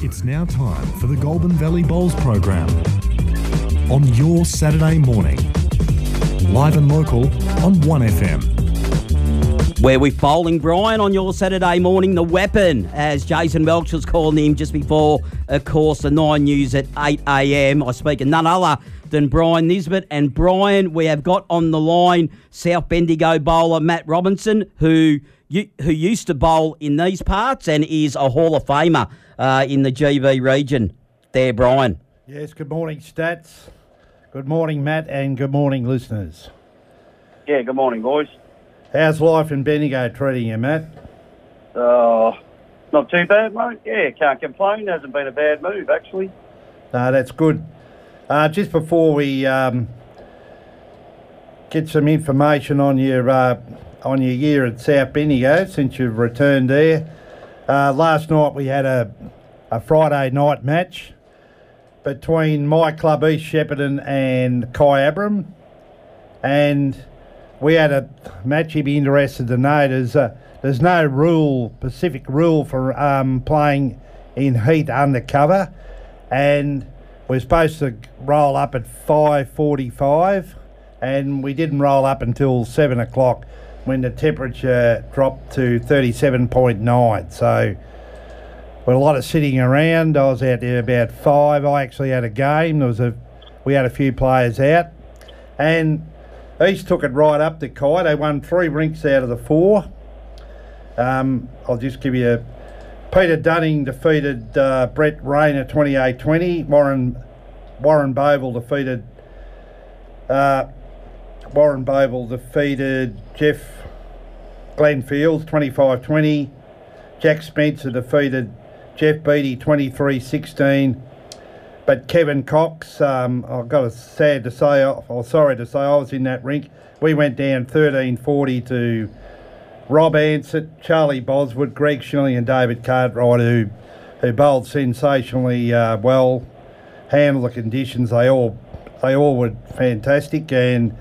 It's now time for the Golden Valley Bowls program on your Saturday morning. Live and local on 1FM. Where we're bowling Brian on your Saturday morning, the weapon, as Jason Welch was calling him just before, of course, the nine news at 8 a.m. I speak of none other than Brian Nisbet. And Brian, we have got on the line South Bendigo bowler Matt Robinson, who who used to bowl in these parts and is a Hall of Famer uh, in the GB region. There, Brian. Yes, good morning, Stats. Good morning, Matt, and good morning, listeners. Yeah, good morning, boys. How's life in Bendigo treating you, Matt? Uh, not too bad, mate. Yeah, can't complain. Hasn't been a bad move, actually. No, that's good. Uh, just before we um, get some information on your uh, on your year at South Bendigo since you've returned there. Uh, last night we had a, a Friday night match between my club East Shepparton and Kyabram, and we had a match you'd be interested to know. There's, uh, there's no rule, specific rule for um, playing in heat undercover, and we're supposed to roll up at 5.45 and we didn't roll up until 7 o'clock when the temperature dropped to 37.9. So, with a lot of sitting around, I was out there about five. I actually had a game. There was a, we had a few players out, and East took it right up to Kai. They won three rinks out of the four. Um, I'll just give you a. Peter Dunning defeated uh, Brett Rayner 28-20. Warren Warren Boval defeated uh, Warren Boval defeated Jeff Glenn Fields 25 20. Jack Spencer defeated Jeff Beattie 23 16. But Kevin Cox, um, I've got to sad to say, or sorry to say, I was in that rink. We went down 13 40 to Rob Ansett, Charlie Boswood, Greg Shilling, and David Cartwright, who, who bowled sensationally uh, well, handled the conditions. They all they all were fantastic and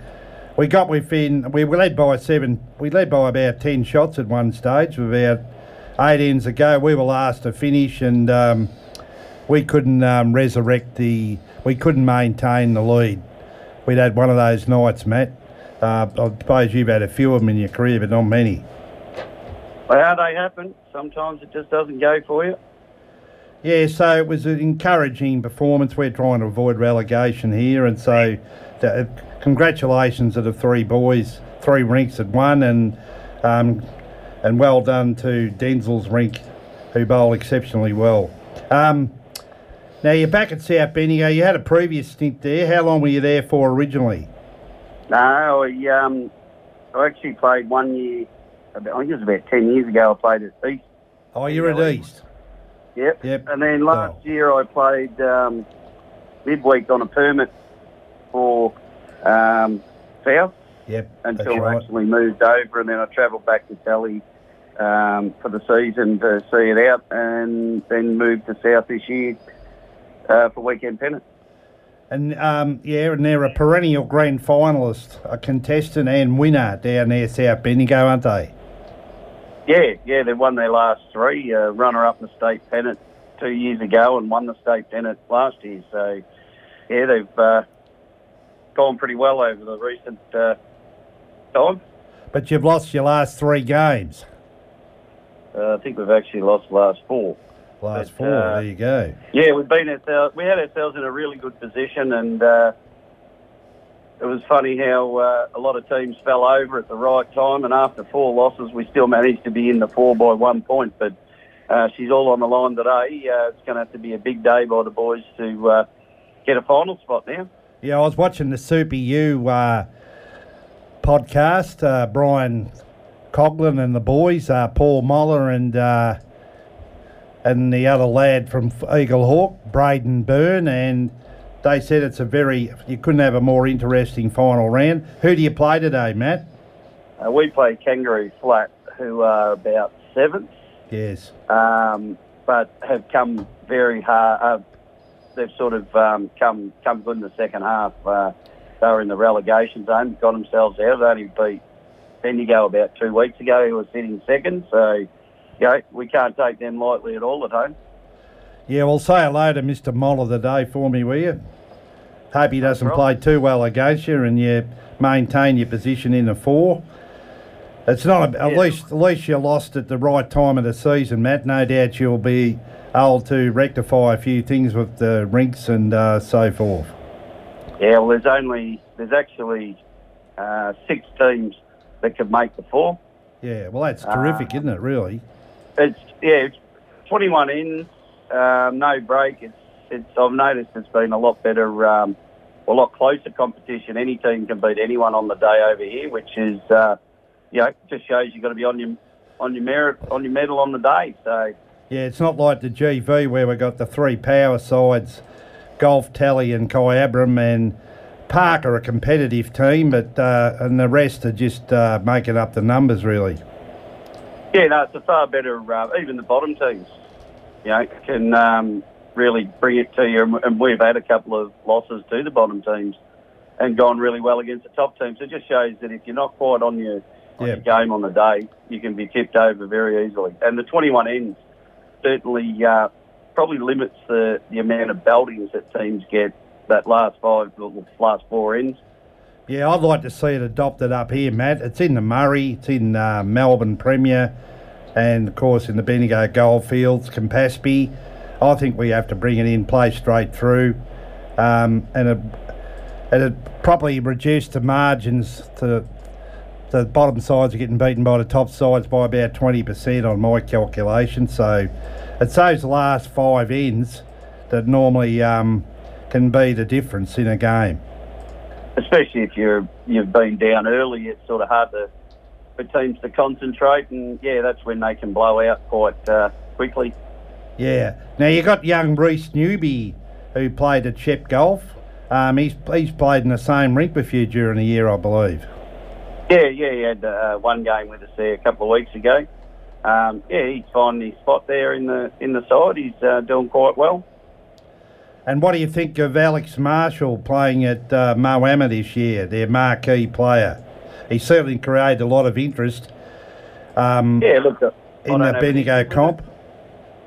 we got within. We led by seven. We led by about ten shots at one stage. About eight ends ago, we were last to finish, and um, we couldn't um, resurrect the. We couldn't maintain the lead. We'd had one of those nights, Matt. Uh, I suppose you've had a few of them in your career, but not many. Well, how they happen. Sometimes it just doesn't go for you. Yeah, so it was an encouraging performance. We're trying to avoid relegation here, and so congratulations to the three boys, three rinks had won, and um, and well done to Denzel's rink, who bowled exceptionally well. Um, now you're back at South Bendigo. You had a previous stint there. How long were you there for originally? No, I, um, I actually played one year. I think it was about ten years ago. I played at East. Oh, you're at East. Yep. Yep. And then last oh. year I played um, midweek on a permit for um, south. Yep. Until right. I actually moved over, and then I travelled back to Sally um, for the season to see it out, and then moved to south this year uh, for weekend pennant. And um, yeah, and they're a perennial grand finalist, a contestant and winner down there, South Bendigo, aren't they? Yeah, yeah, they won their last three. Uh, runner up in the state pennant two years ago, and won the state pennant last year. So, yeah, they've uh, gone pretty well over the recent uh, time. But you've lost your last three games. Uh, I think we've actually lost the last four. Last but, four, uh, there you go. Yeah, we've been ourselves. We had ourselves in a really good position, and uh, it was funny how uh, a lot of teams fell over at the right time. And after four losses, we still managed to be in the four by one point. But uh, she's all on the line today. Uh, it's going to have to be a big day by the boys to uh, get a final spot now. Yeah, I was watching the Super U uh, podcast. Uh, Brian Coughlin and the boys, Paul Moller and and the other lad from Eaglehawk, Braden Byrne, and they said it's a very you couldn't have a more interesting final round. Who do you play today, Matt? Uh, we play Kangaroo Flat, who are about seventh. Yes. Um, but have come very hard uh, they've sort of um, come come good in the second half. Uh, they were in the relegation zone, got themselves out. They only beat Bendigo about two weeks ago, who was sitting second. So, you know, we can't take them lightly at all at home. Yeah, well, say hello to Mr. Moll of the day for me, will you? Hope he doesn't play too well against you and you maintain your position in the four. It's not a, at Yeah. least at least you lost at the right time of the season, Matt. No doubt you'll be able to rectify a few things with the rinks and uh, so forth. Yeah, well, there's only there's actually uh, six teams that could make the four. Yeah, well, that's terrific, isn't it? Really? It's yeah, it's 21 ins, um, no break. It's it's. I've noticed it's been a lot better, um, a lot closer competition. Any team can beat anyone on the day over here, which is uh, you know just shows you've got to be on your on your merit on your medal on the day. So Yeah, it's not like the GV where we've got the three power sides, Golf Tally and Kyabram and Park are a competitive team, but uh, and the rest are just uh, making up the numbers really. yeah, no, it's a far better. Uh, even the bottom teams, you know, can um, really bring it to you. And- we've had a couple of losses to the bottom teams and gone really well against the top teams. It just shows that if you're not quite on your on Yeah. your game on the day, you can be tipped over very easily. And the 21 ends certainly uh, probably limits the, the amount of beltings that teams get that last five, last four ends. Yeah, I'd like to see it adopted up here, Matt. It's in the Murray, it's in uh, Melbourne Premier, and of course in the Bendigo Goldfields, Campaspe. I think we have to bring it in, play straight through, um, and it, and it probably reduce the margins to the bottom sides are getting beaten by the top sides by about 20% on my calculation. So it's those the last five ends that normally um, can be the difference in a game. especially if you're you've been down early, it's sort of hard to for teams to concentrate, and yeah, that's when they can blow out quite uh, quickly. Yeah. Now you got young Reese Newby who played at Shep Golf. Um, he's he's played in the same rink with you during the year, I believe. Yeah, yeah, he had uh, one game with us there a couple of weeks ago. Um, yeah, he's finding his spot there in the in the side. He's uh, doing quite well. And what do you think of Alex Marshall playing at uh, Moama this year, their marquee player? He certainly created a lot of interest um, Yeah, look, I in the Bendigo comp.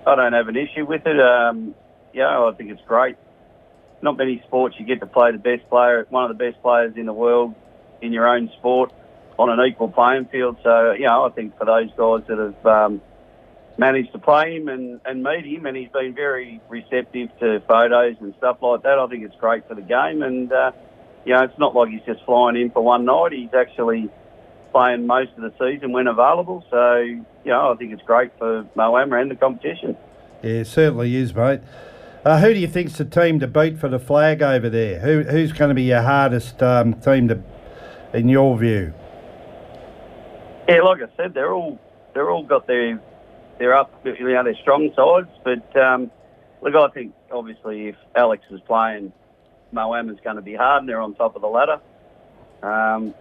I don't have an issue with it. Um, yeah, I think it's great. Not many sports you get to play the best player, one of the best players in the world, in your own sport, on an equal playing field. So, you know, I think for those guys that have um, managed to play him and, and meet him, and he's been very receptive to photos and stuff like that, I think it's great for the game. And, uh, you know, it's not like he's just flying in for one night. He's actually playing most of the season when available. So, you know, I think it's great for Moama and the competition. Yeah, it certainly is, mate. Uh, who do you think's the team to beat for the flag over there? Who, who's going to be your hardest um, team to, in your view? Yeah, like I said, they're all they're all got their they're up, you know, their strong sides. But um, look, I think obviously if Alex is playing, Moama's going to be hard, and they're on top of the ladder. Um,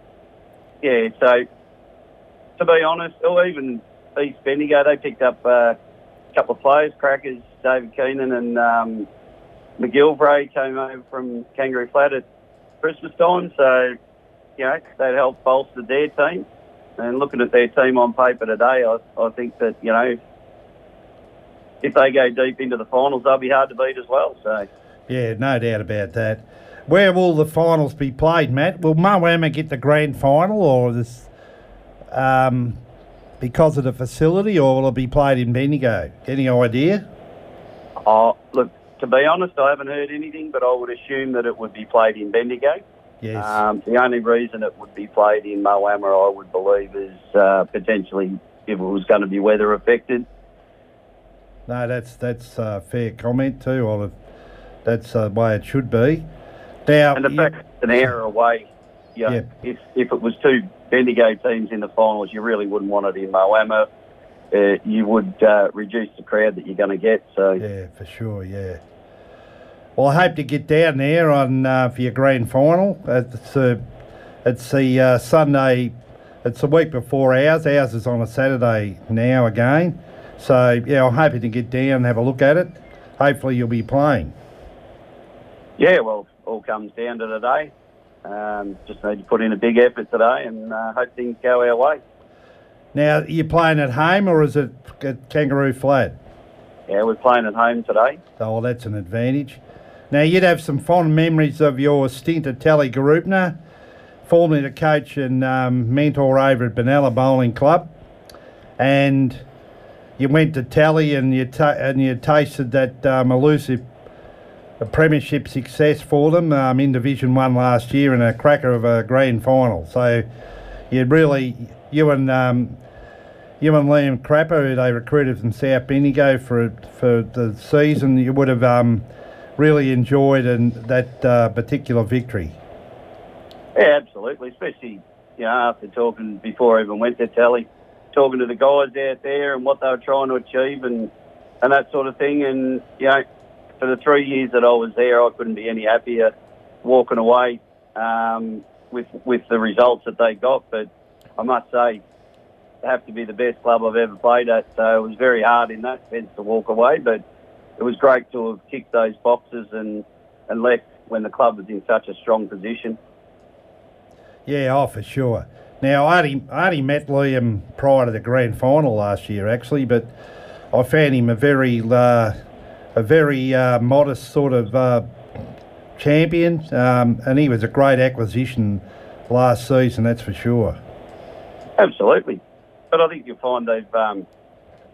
yeah, so to be honest, or even East Bendigo, they picked up uh, a couple of players, Crackers, David Keenan, and um, McGilvray came over from Kangaroo Flat at Christmas time. So, you know, that helped bolster their team. And looking at their team on paper today, I, I think that, you know, if they go deep into the finals, they'll be hard to beat as well. So, Yeah, no doubt about that. Where will the finals be played, Matt? Will Moama get the grand final, or this, um, because of the facility, or will it be played in Bendigo? Any idea? oh, look, to be honest, I haven't heard anything, but I would assume that it would be played in Bendigo. Yes. Um, the only reason it would be played in Moama, I would believe, is uh, potentially if it was going to be weather affected. no, that's that's a fair comment too. I'll have, that's the way it should be. Now, And the you- fact it's an hour away, you know, Yeah. if, if it was two Bendigo teams in the finals, you really wouldn't want it in Moama. Uh, you would uh, reduce the crowd that you're going to get. So, Yeah, for sure. Yeah. Well, I hope to get down there on uh, for your grand final. It's uh, it's the uh, Sunday. It's the week before ours. Ours is on a Saturday now again. So yeah, I'm hoping to get down and have a look at it. Hopefully, you'll be playing. Yeah, well, all comes down to today. Um, just need to put in a big effort today and uh, hope things go our way. Now, you're playing at home or is it at Kangaroo Flat? Yeah, we're playing at home today. Oh, that's an advantage. Now, you'd have some fond memories of your stint at Tallygaroopna, formerly the coach and um, mentor over at Benalla Bowling Club. And you went to Tally and you, ta- and you tasted that um, elusive premiership success for them um, in Division 1 last year in a cracker of a grand final. So you really, you and um, you and Liam Crapper, who they recruited from South Bendigo for for the season, you would have um, really enjoyed and that uh, particular victory. Yeah, absolutely. Especially, you know, after talking before I even went to Tally, talking to the guys out there and what they were trying to achieve and and that sort of thing. And you know, for the three years that I was there, I couldn't be any happier walking away um, with with the results that they got. But I must say, they have to be the best club I've ever played at. So it was very hard in that sense to walk away, but it was great to have ticked those boxes and and left when the club was in such a strong position. Yeah, oh, for sure. Now, I only, I only met Liam prior to the grand final last year, actually, but I found him a very, uh, a very uh, modest sort of uh, champion, um, and he was a great acquisition last season, that's for sure. Absolutely, but I think you'll find they've, um,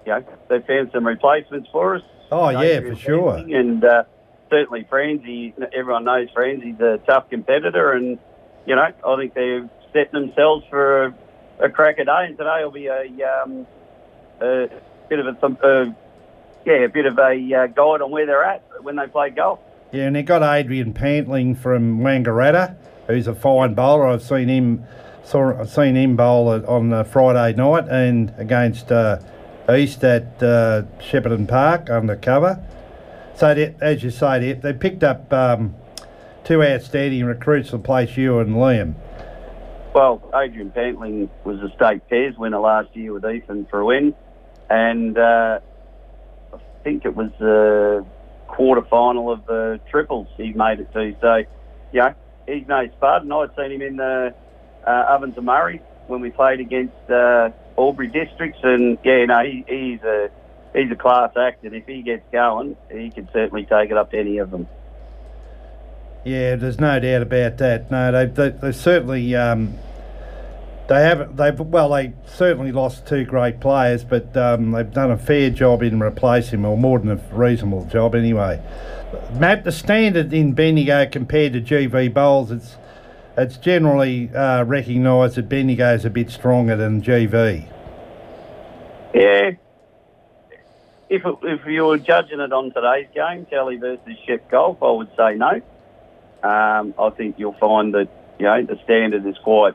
you know, they've found some replacements for us. Oh yeah, for sure. And uh, certainly Franzi, everyone knows Franzi's a tough competitor, and you know I think they've set themselves for a, a crack a day, and today will be a, um, a bit of a, some, uh, yeah, a bit of a uh, guide on where they're at when they play golf. Yeah, and they got Adrian Pantling from Wangaratta, who's a fine bowler. I've seen him, saw, I've seen him bowl on Friday night and against uh, East at uh, Shepparton Park undercover. So they, as you say, they, they picked up um, two outstanding recruits to place you and Liam. Well, Adrian Pantling was a state pairs winner last year with Ethan for a win, and uh, think it was the quarter final of the triples he made it to. So, yeah, he's no spud, and I'd seen him in the uh, Ovens and Murray when we played against uh, Albury districts, and yeah, no, he, he's a he's a class act, and if he gets going, he can certainly take it up to any of them. Yeah, there's no doubt about that. No, they they, they certainly um, they haven't. They've well, they certainly lost two great players, but um, they've done a fair job in replacing, or more than a reasonable job anyway. Matt, the standard in Bendigo compared to GV Bowls, it's it's generally uh, recognised that Bendigo is a bit stronger than GV. Yeah. If, it, if you were judging it on today's game, Kelly versus Shep Golf, I would say no. Um, I think you'll find that you know the standard is quite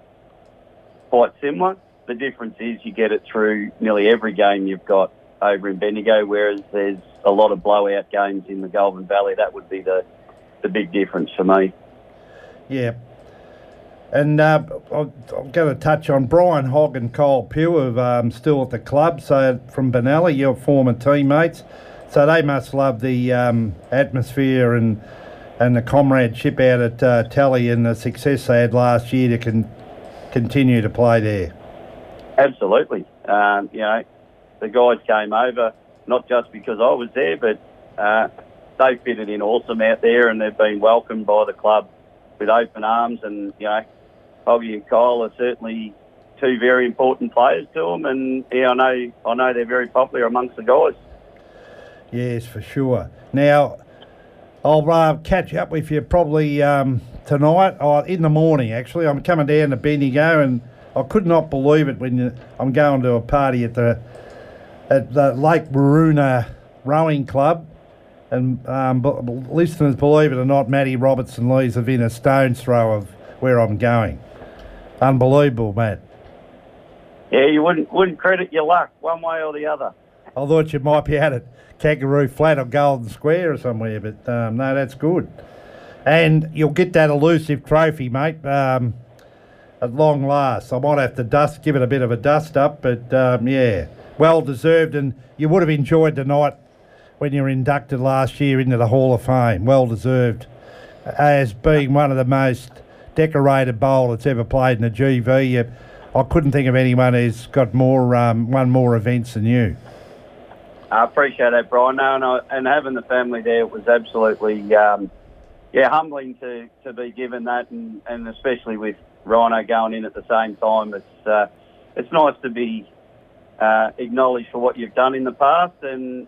quite similar. The difference is you get it through nearly every game you've got over in Bendigo, whereas there's a lot of blowout games in the Goulburn Valley. That would be the the big difference for me. Yeah. And uh, I'm going to touch on Brian Hogg and Kyle Pugh, of um, still at the club. So from Benalla, your former teammates. So they must love the um, atmosphere and and the comradeship out at uh, Tally and the success they had last year to con- continue to play there. Absolutely. Um, you know, the guys came over not just because I was there, but uh, they fitted in awesome out there, and they've been welcomed by the club with open arms. And you know, Hoggy and Kyle are certainly two very important players to them, and yeah, I know I know they're very popular amongst the guys. Yes, for sure. Now, I'll uh, catch up with you probably um, tonight or in the morning. Actually, I'm coming down to Bendigo, and I could not believe it when I'm going to a party at the at the Lake Weeroona Rowing Club. And um, b- b- listeners, believe it or not, Matty Robertson leaves within a stone's throw of where I'm going. Unbelievable, Matt. Yeah, you wouldn't wouldn't credit your luck one way or the other. I thought you might be out at Kangaroo Flat or Golden Square or somewhere, but um, no, that's good. And you'll get that elusive trophy, mate, um, at long last. I might have to dust, give it a bit of a dust up, but um, yeah, well deserved. And you would have enjoyed the night when you were inducted last year into the Hall of Fame. Well deserved. As being one of the most decorated bowlers that's ever played in the GV, I couldn't think of anyone who's got more um, won more events than you. I appreciate that, Brian. No, and, I, and having the family there was absolutely, um, yeah, humbling to, to be given that, and, and especially with Rhino going in at the same time. It's uh, it's nice to be uh, acknowledged for what you've done in the past, and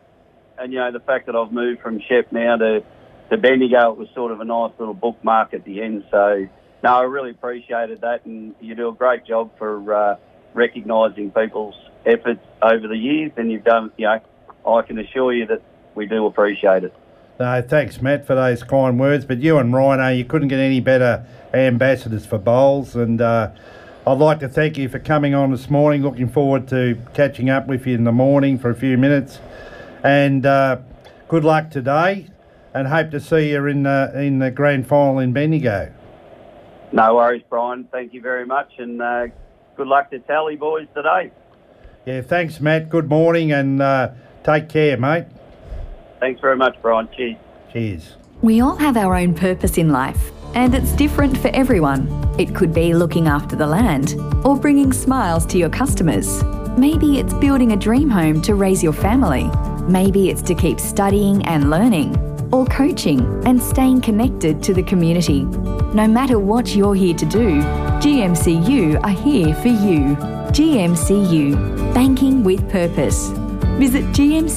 and you know the fact that I've moved from Shep now to to Bendigo, it was sort of a nice little bookmark at the end. So no, I really appreciated that, and you do a great job for uh, recognising people's efforts over the years, and you've done. You know, I can assure you that we do appreciate it. No, thanks, Matt, for those kind words. But you and Rhino, you couldn't get any better ambassadors for bowls, and. Uh, I'd like to thank you for coming on this morning. Looking forward to catching up with you in the morning for a few minutes. And uh, good luck today, and hope to see you in the, in the grand final in Bendigo. No worries, Brian. Thank you very much, and uh, good luck to Tally boys today. Yeah, thanks, Matt. Good morning, and uh, take care, mate. Thanks very much, Brian. Cheers. Cheers. We all have our own purpose in life, and it's different for everyone. It could be looking after the land or bringing smiles to your customers. Maybe it's building a dream home to raise your family. Maybe it's to keep studying and learning, or coaching and staying connected to the community. No matter what you're here to do, GMCU are here for you. GMCU, banking with purpose. Visit gmcu.com.au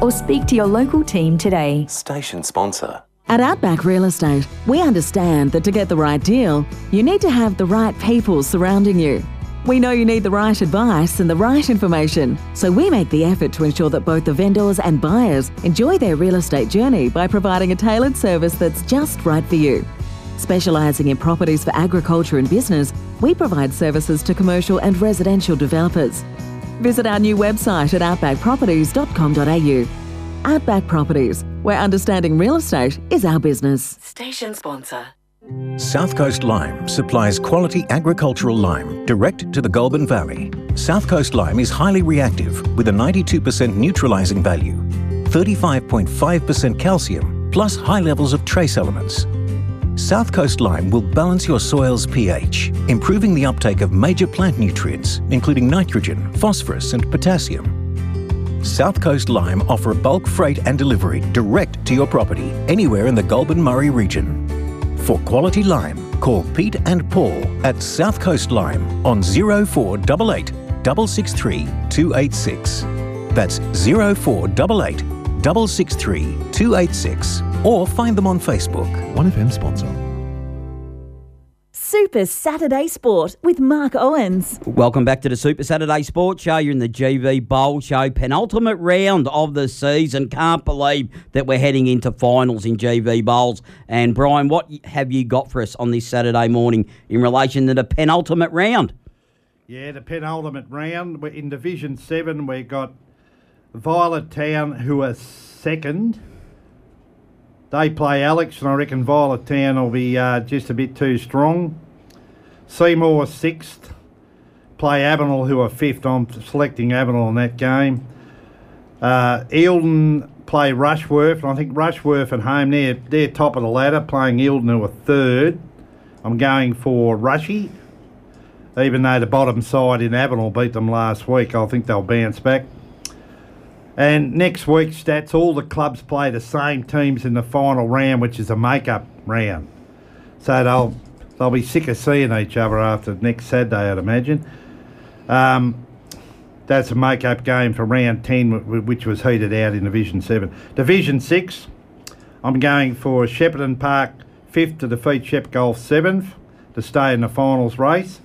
or speak to your local team today. Station sponsor. At Outback Real Estate, we understand that to get the right deal, you need to have the right people surrounding you. We know you need the right advice and the right information, so we make the effort to ensure that both the vendors and buyers enjoy their real estate journey by providing a tailored service that's just right for you. Specialising in properties for agriculture and business, we provide services to commercial and residential developers. Visit our new website at outbackproperties.com.au. Outback Properties, where understanding real estate is our business. Station sponsor. South Coast Lime supplies quality agricultural lime direct to the Goulburn Valley. South Coast Lime is highly reactive with a 92% neutralising value, 35.5% calcium, plus high levels of trace elements. South Coast Lime will balance your soil's pH, improving the uptake of major plant nutrients, including nitrogen, phosphorus, and potassium. South Coast Lime offer bulk freight and delivery direct to your property anywhere in the Goulburn Murray region. For quality lime, call Pete and Paul at South Coast Lime on 0488 663 286. That's 0488 663 286 or find them on Facebook. 1FM sponsor. Super Saturday Sport with Mark Owens. Welcome back to the Super Saturday Sport Show. You're in the GV Bowl Show, penultimate round of the season. Can't believe that we're heading into finals in GV Bowls. And Brian, what have you got for us on this Saturday morning in relation to the penultimate round? Yeah, the penultimate round. We're in Division 7. We've got Violet Town, who are second. They play Alex, and I reckon Violet Town will be uh, just a bit too strong. Seymour sixth. Play Avenel, who are fifth. I'm selecting Avenel in that game. Uh, Eildon play Rushworth, and I think Rushworth at home, they're, they're top of the ladder, playing Eildon, who are third. I'm going for Rushy. Even though the bottom side in Avenel beat them last week, I think they'll bounce back. And next week's stats, all the clubs play the same teams in the final round, which is a make-up round. So they'll they'll be sick of seeing each other after next Saturday, I'd imagine. Um, that's a make-up game for round 10, which was heated out in Division 7. Division 6, I'm going for Shepparton Park 5th to defeat Shep Golf 7th to stay in the finals race.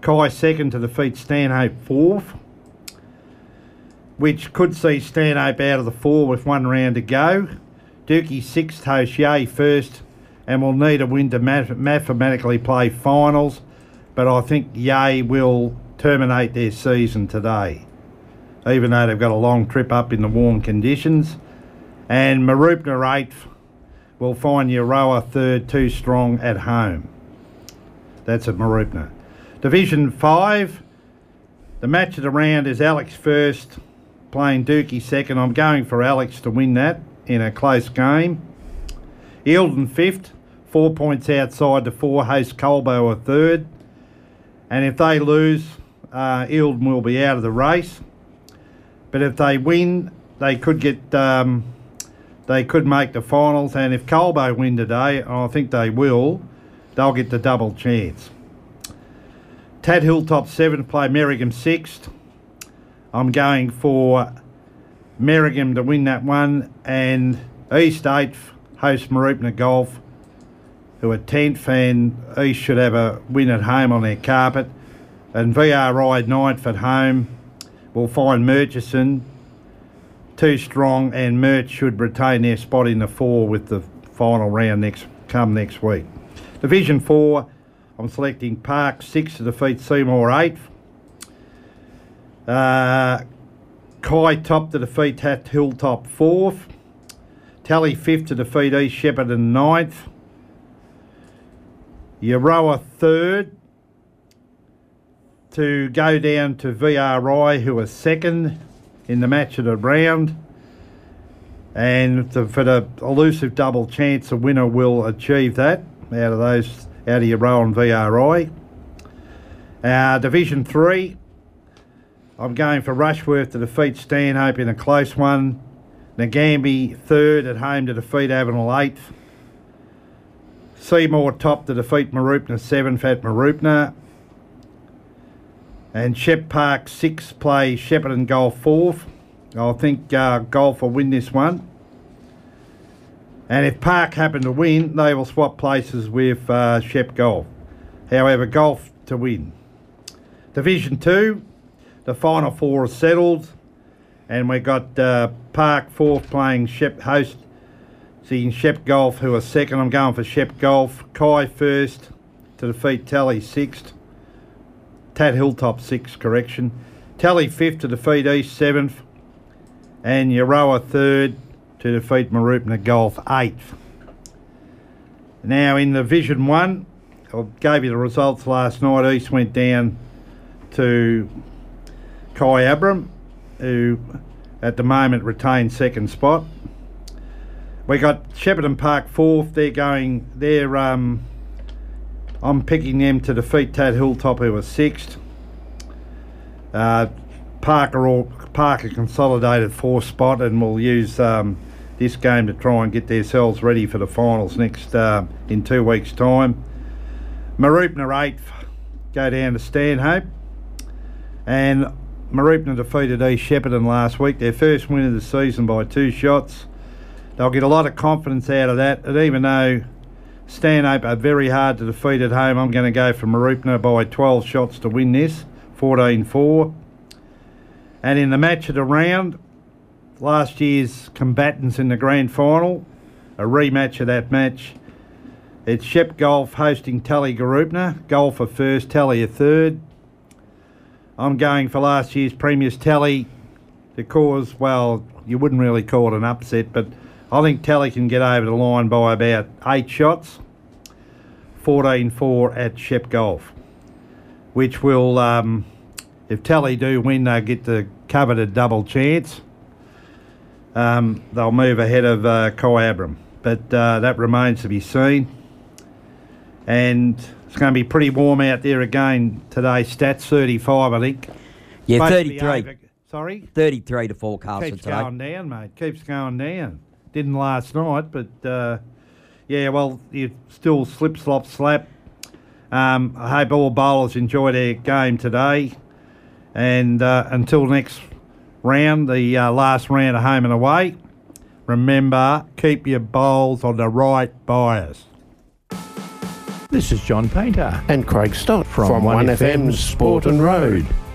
Kai 2nd to defeat Stanhope 4th which could see Stanhope out of the four with one round to go. Dookie sixth, Yea first, and will need a win to math- mathematically play finals. But I think Yea will terminate their season today, even though they've got a long trip up in the warm conditions. And Mooroopna eighth will find Euroa third too strong at home. That's at Mooroopna. Division five. The match of the round is Alex first, playing Dookie second. I'm going for Alex to win that in a close game. Eildon fifth, four points outside the four. Host Colbo a third. And if they lose, uh, Eildon will be out of the race. But if they win, they could get um, they could make the finals. And if Colbo win today, and I think they will, they'll get the double chance. Tad Hilltop seventh, play Merrigum sixth. I'm going for Merrigum to win that one, and East eighth host Mooroopna Golf, who are tenth, and East should have a win at home on their carpet. And VRI ninth at home will find Murchison too strong, and Merch should retain their spot in the four with the final round next come next week. Division four, I'm selecting Park six to defeat Seymour eighth. Uh, Kai top to defeat Tat Hilltop fourth. Tally fifth to defeat East Shepparton ninth. Euroa third to go down to VRI who are second in the match of the round. And for the elusive double chance, the winner will achieve that out of those, out of Euroa and VRI. Uh, Division 3, I'm going for Rushworth to defeat Stanhope in a close one. Nagambie third at home to defeat Avenel eighth. Seymour top to defeat Mooroopna seventh at Mooroopna. And Shep Park six play Shepparton Golf fourth. I think uh, Golf will win this one. And if Park happen to win, they will swap places with uh, Shep Golf. However, Golf to win. Division two, the final four are settled, and we got uh, Park fourth playing Shep host, seeing Shep Golf who are second. I'm going for Shep Golf. Kai first to defeat Tally sixth. Tat Hilltop sixth, correction. Tally fifth to defeat East seventh, and Euroa third to defeat Mooroopna Golf eighth. Now in the Vision one, I gave you the results last night. East went down to Kyabram, who at the moment retains second spot. We got Shepparton Park fourth. They're going. They're. Um, I'm picking them to defeat Tad Hilltop, who was sixth. Uh, Parker all Parker consolidated fourth spot, and will use um, this game to try and get themselves ready for the finals next uh, in two weeks' time. Mooroopna eighth, go down to Stanhope, and Mooroopna defeated East Shepparton last week, their first win of the season by two shots. They'll get a lot of confidence out of that, and even though Stanhope are very hard to defeat at home, I'm going to go for Mooroopna by 12 shots to win this, 14-4. And in the match of the round, last year's combatants in the grand final, a rematch of that match. It's Shep Golf hosting Tallygaroopna. Golf are first, Tally are third. I'm going for last year's Premier's Tally to cause, well, you wouldn't really call it an upset, but I think Tally can get over the line by about eight shots. 14-4 at Shep Golf, which will, um, if Tally do win, they'll get the coveted double chance. Um, they'll move ahead of uh, Kyabram, but uh, that remains to be seen. And it's going to be pretty warm out there again today. Stats 35, I think. Yeah, Supposed 33. over- Sorry? 33 to forecast for Keeps today. going down, mate. Keeps going down. Didn't last night, but uh, yeah, well, you still slip, slop, slap. Um, I hope all bowlers enjoy their game today. And uh, until next round, the uh, last round of home and away, remember, keep your bowls on the right bias. This is John Painter. and Craig Stott From from, 1FM's 1FM's Sport and Road.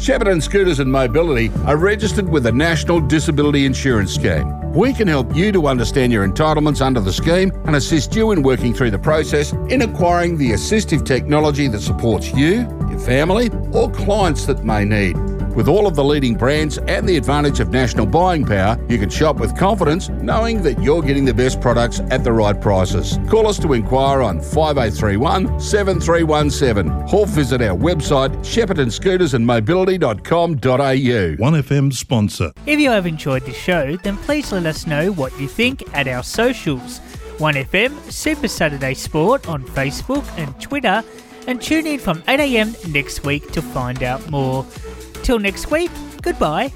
Shepparton Scooters and Mobility are registered with the National Disability Insurance Scheme. We can help you to understand your entitlements under the scheme and assist you in working through the process in acquiring the assistive technology that supports you, your family, or clients that may need. With all of the leading brands and the advantage of national buying power, you can shop with confidence knowing that you're getting the best products at the right prices. Call us to inquire on 5831 7317 or visit our website sheppartonscootersandmobility.com.au. 1FM sponsor. If you have enjoyed the show, then please let us know what you think at our socials. 1FM Super Saturday Sport on Facebook and Twitter, and tune in from 8am next week to find out more. Till next week, goodbye.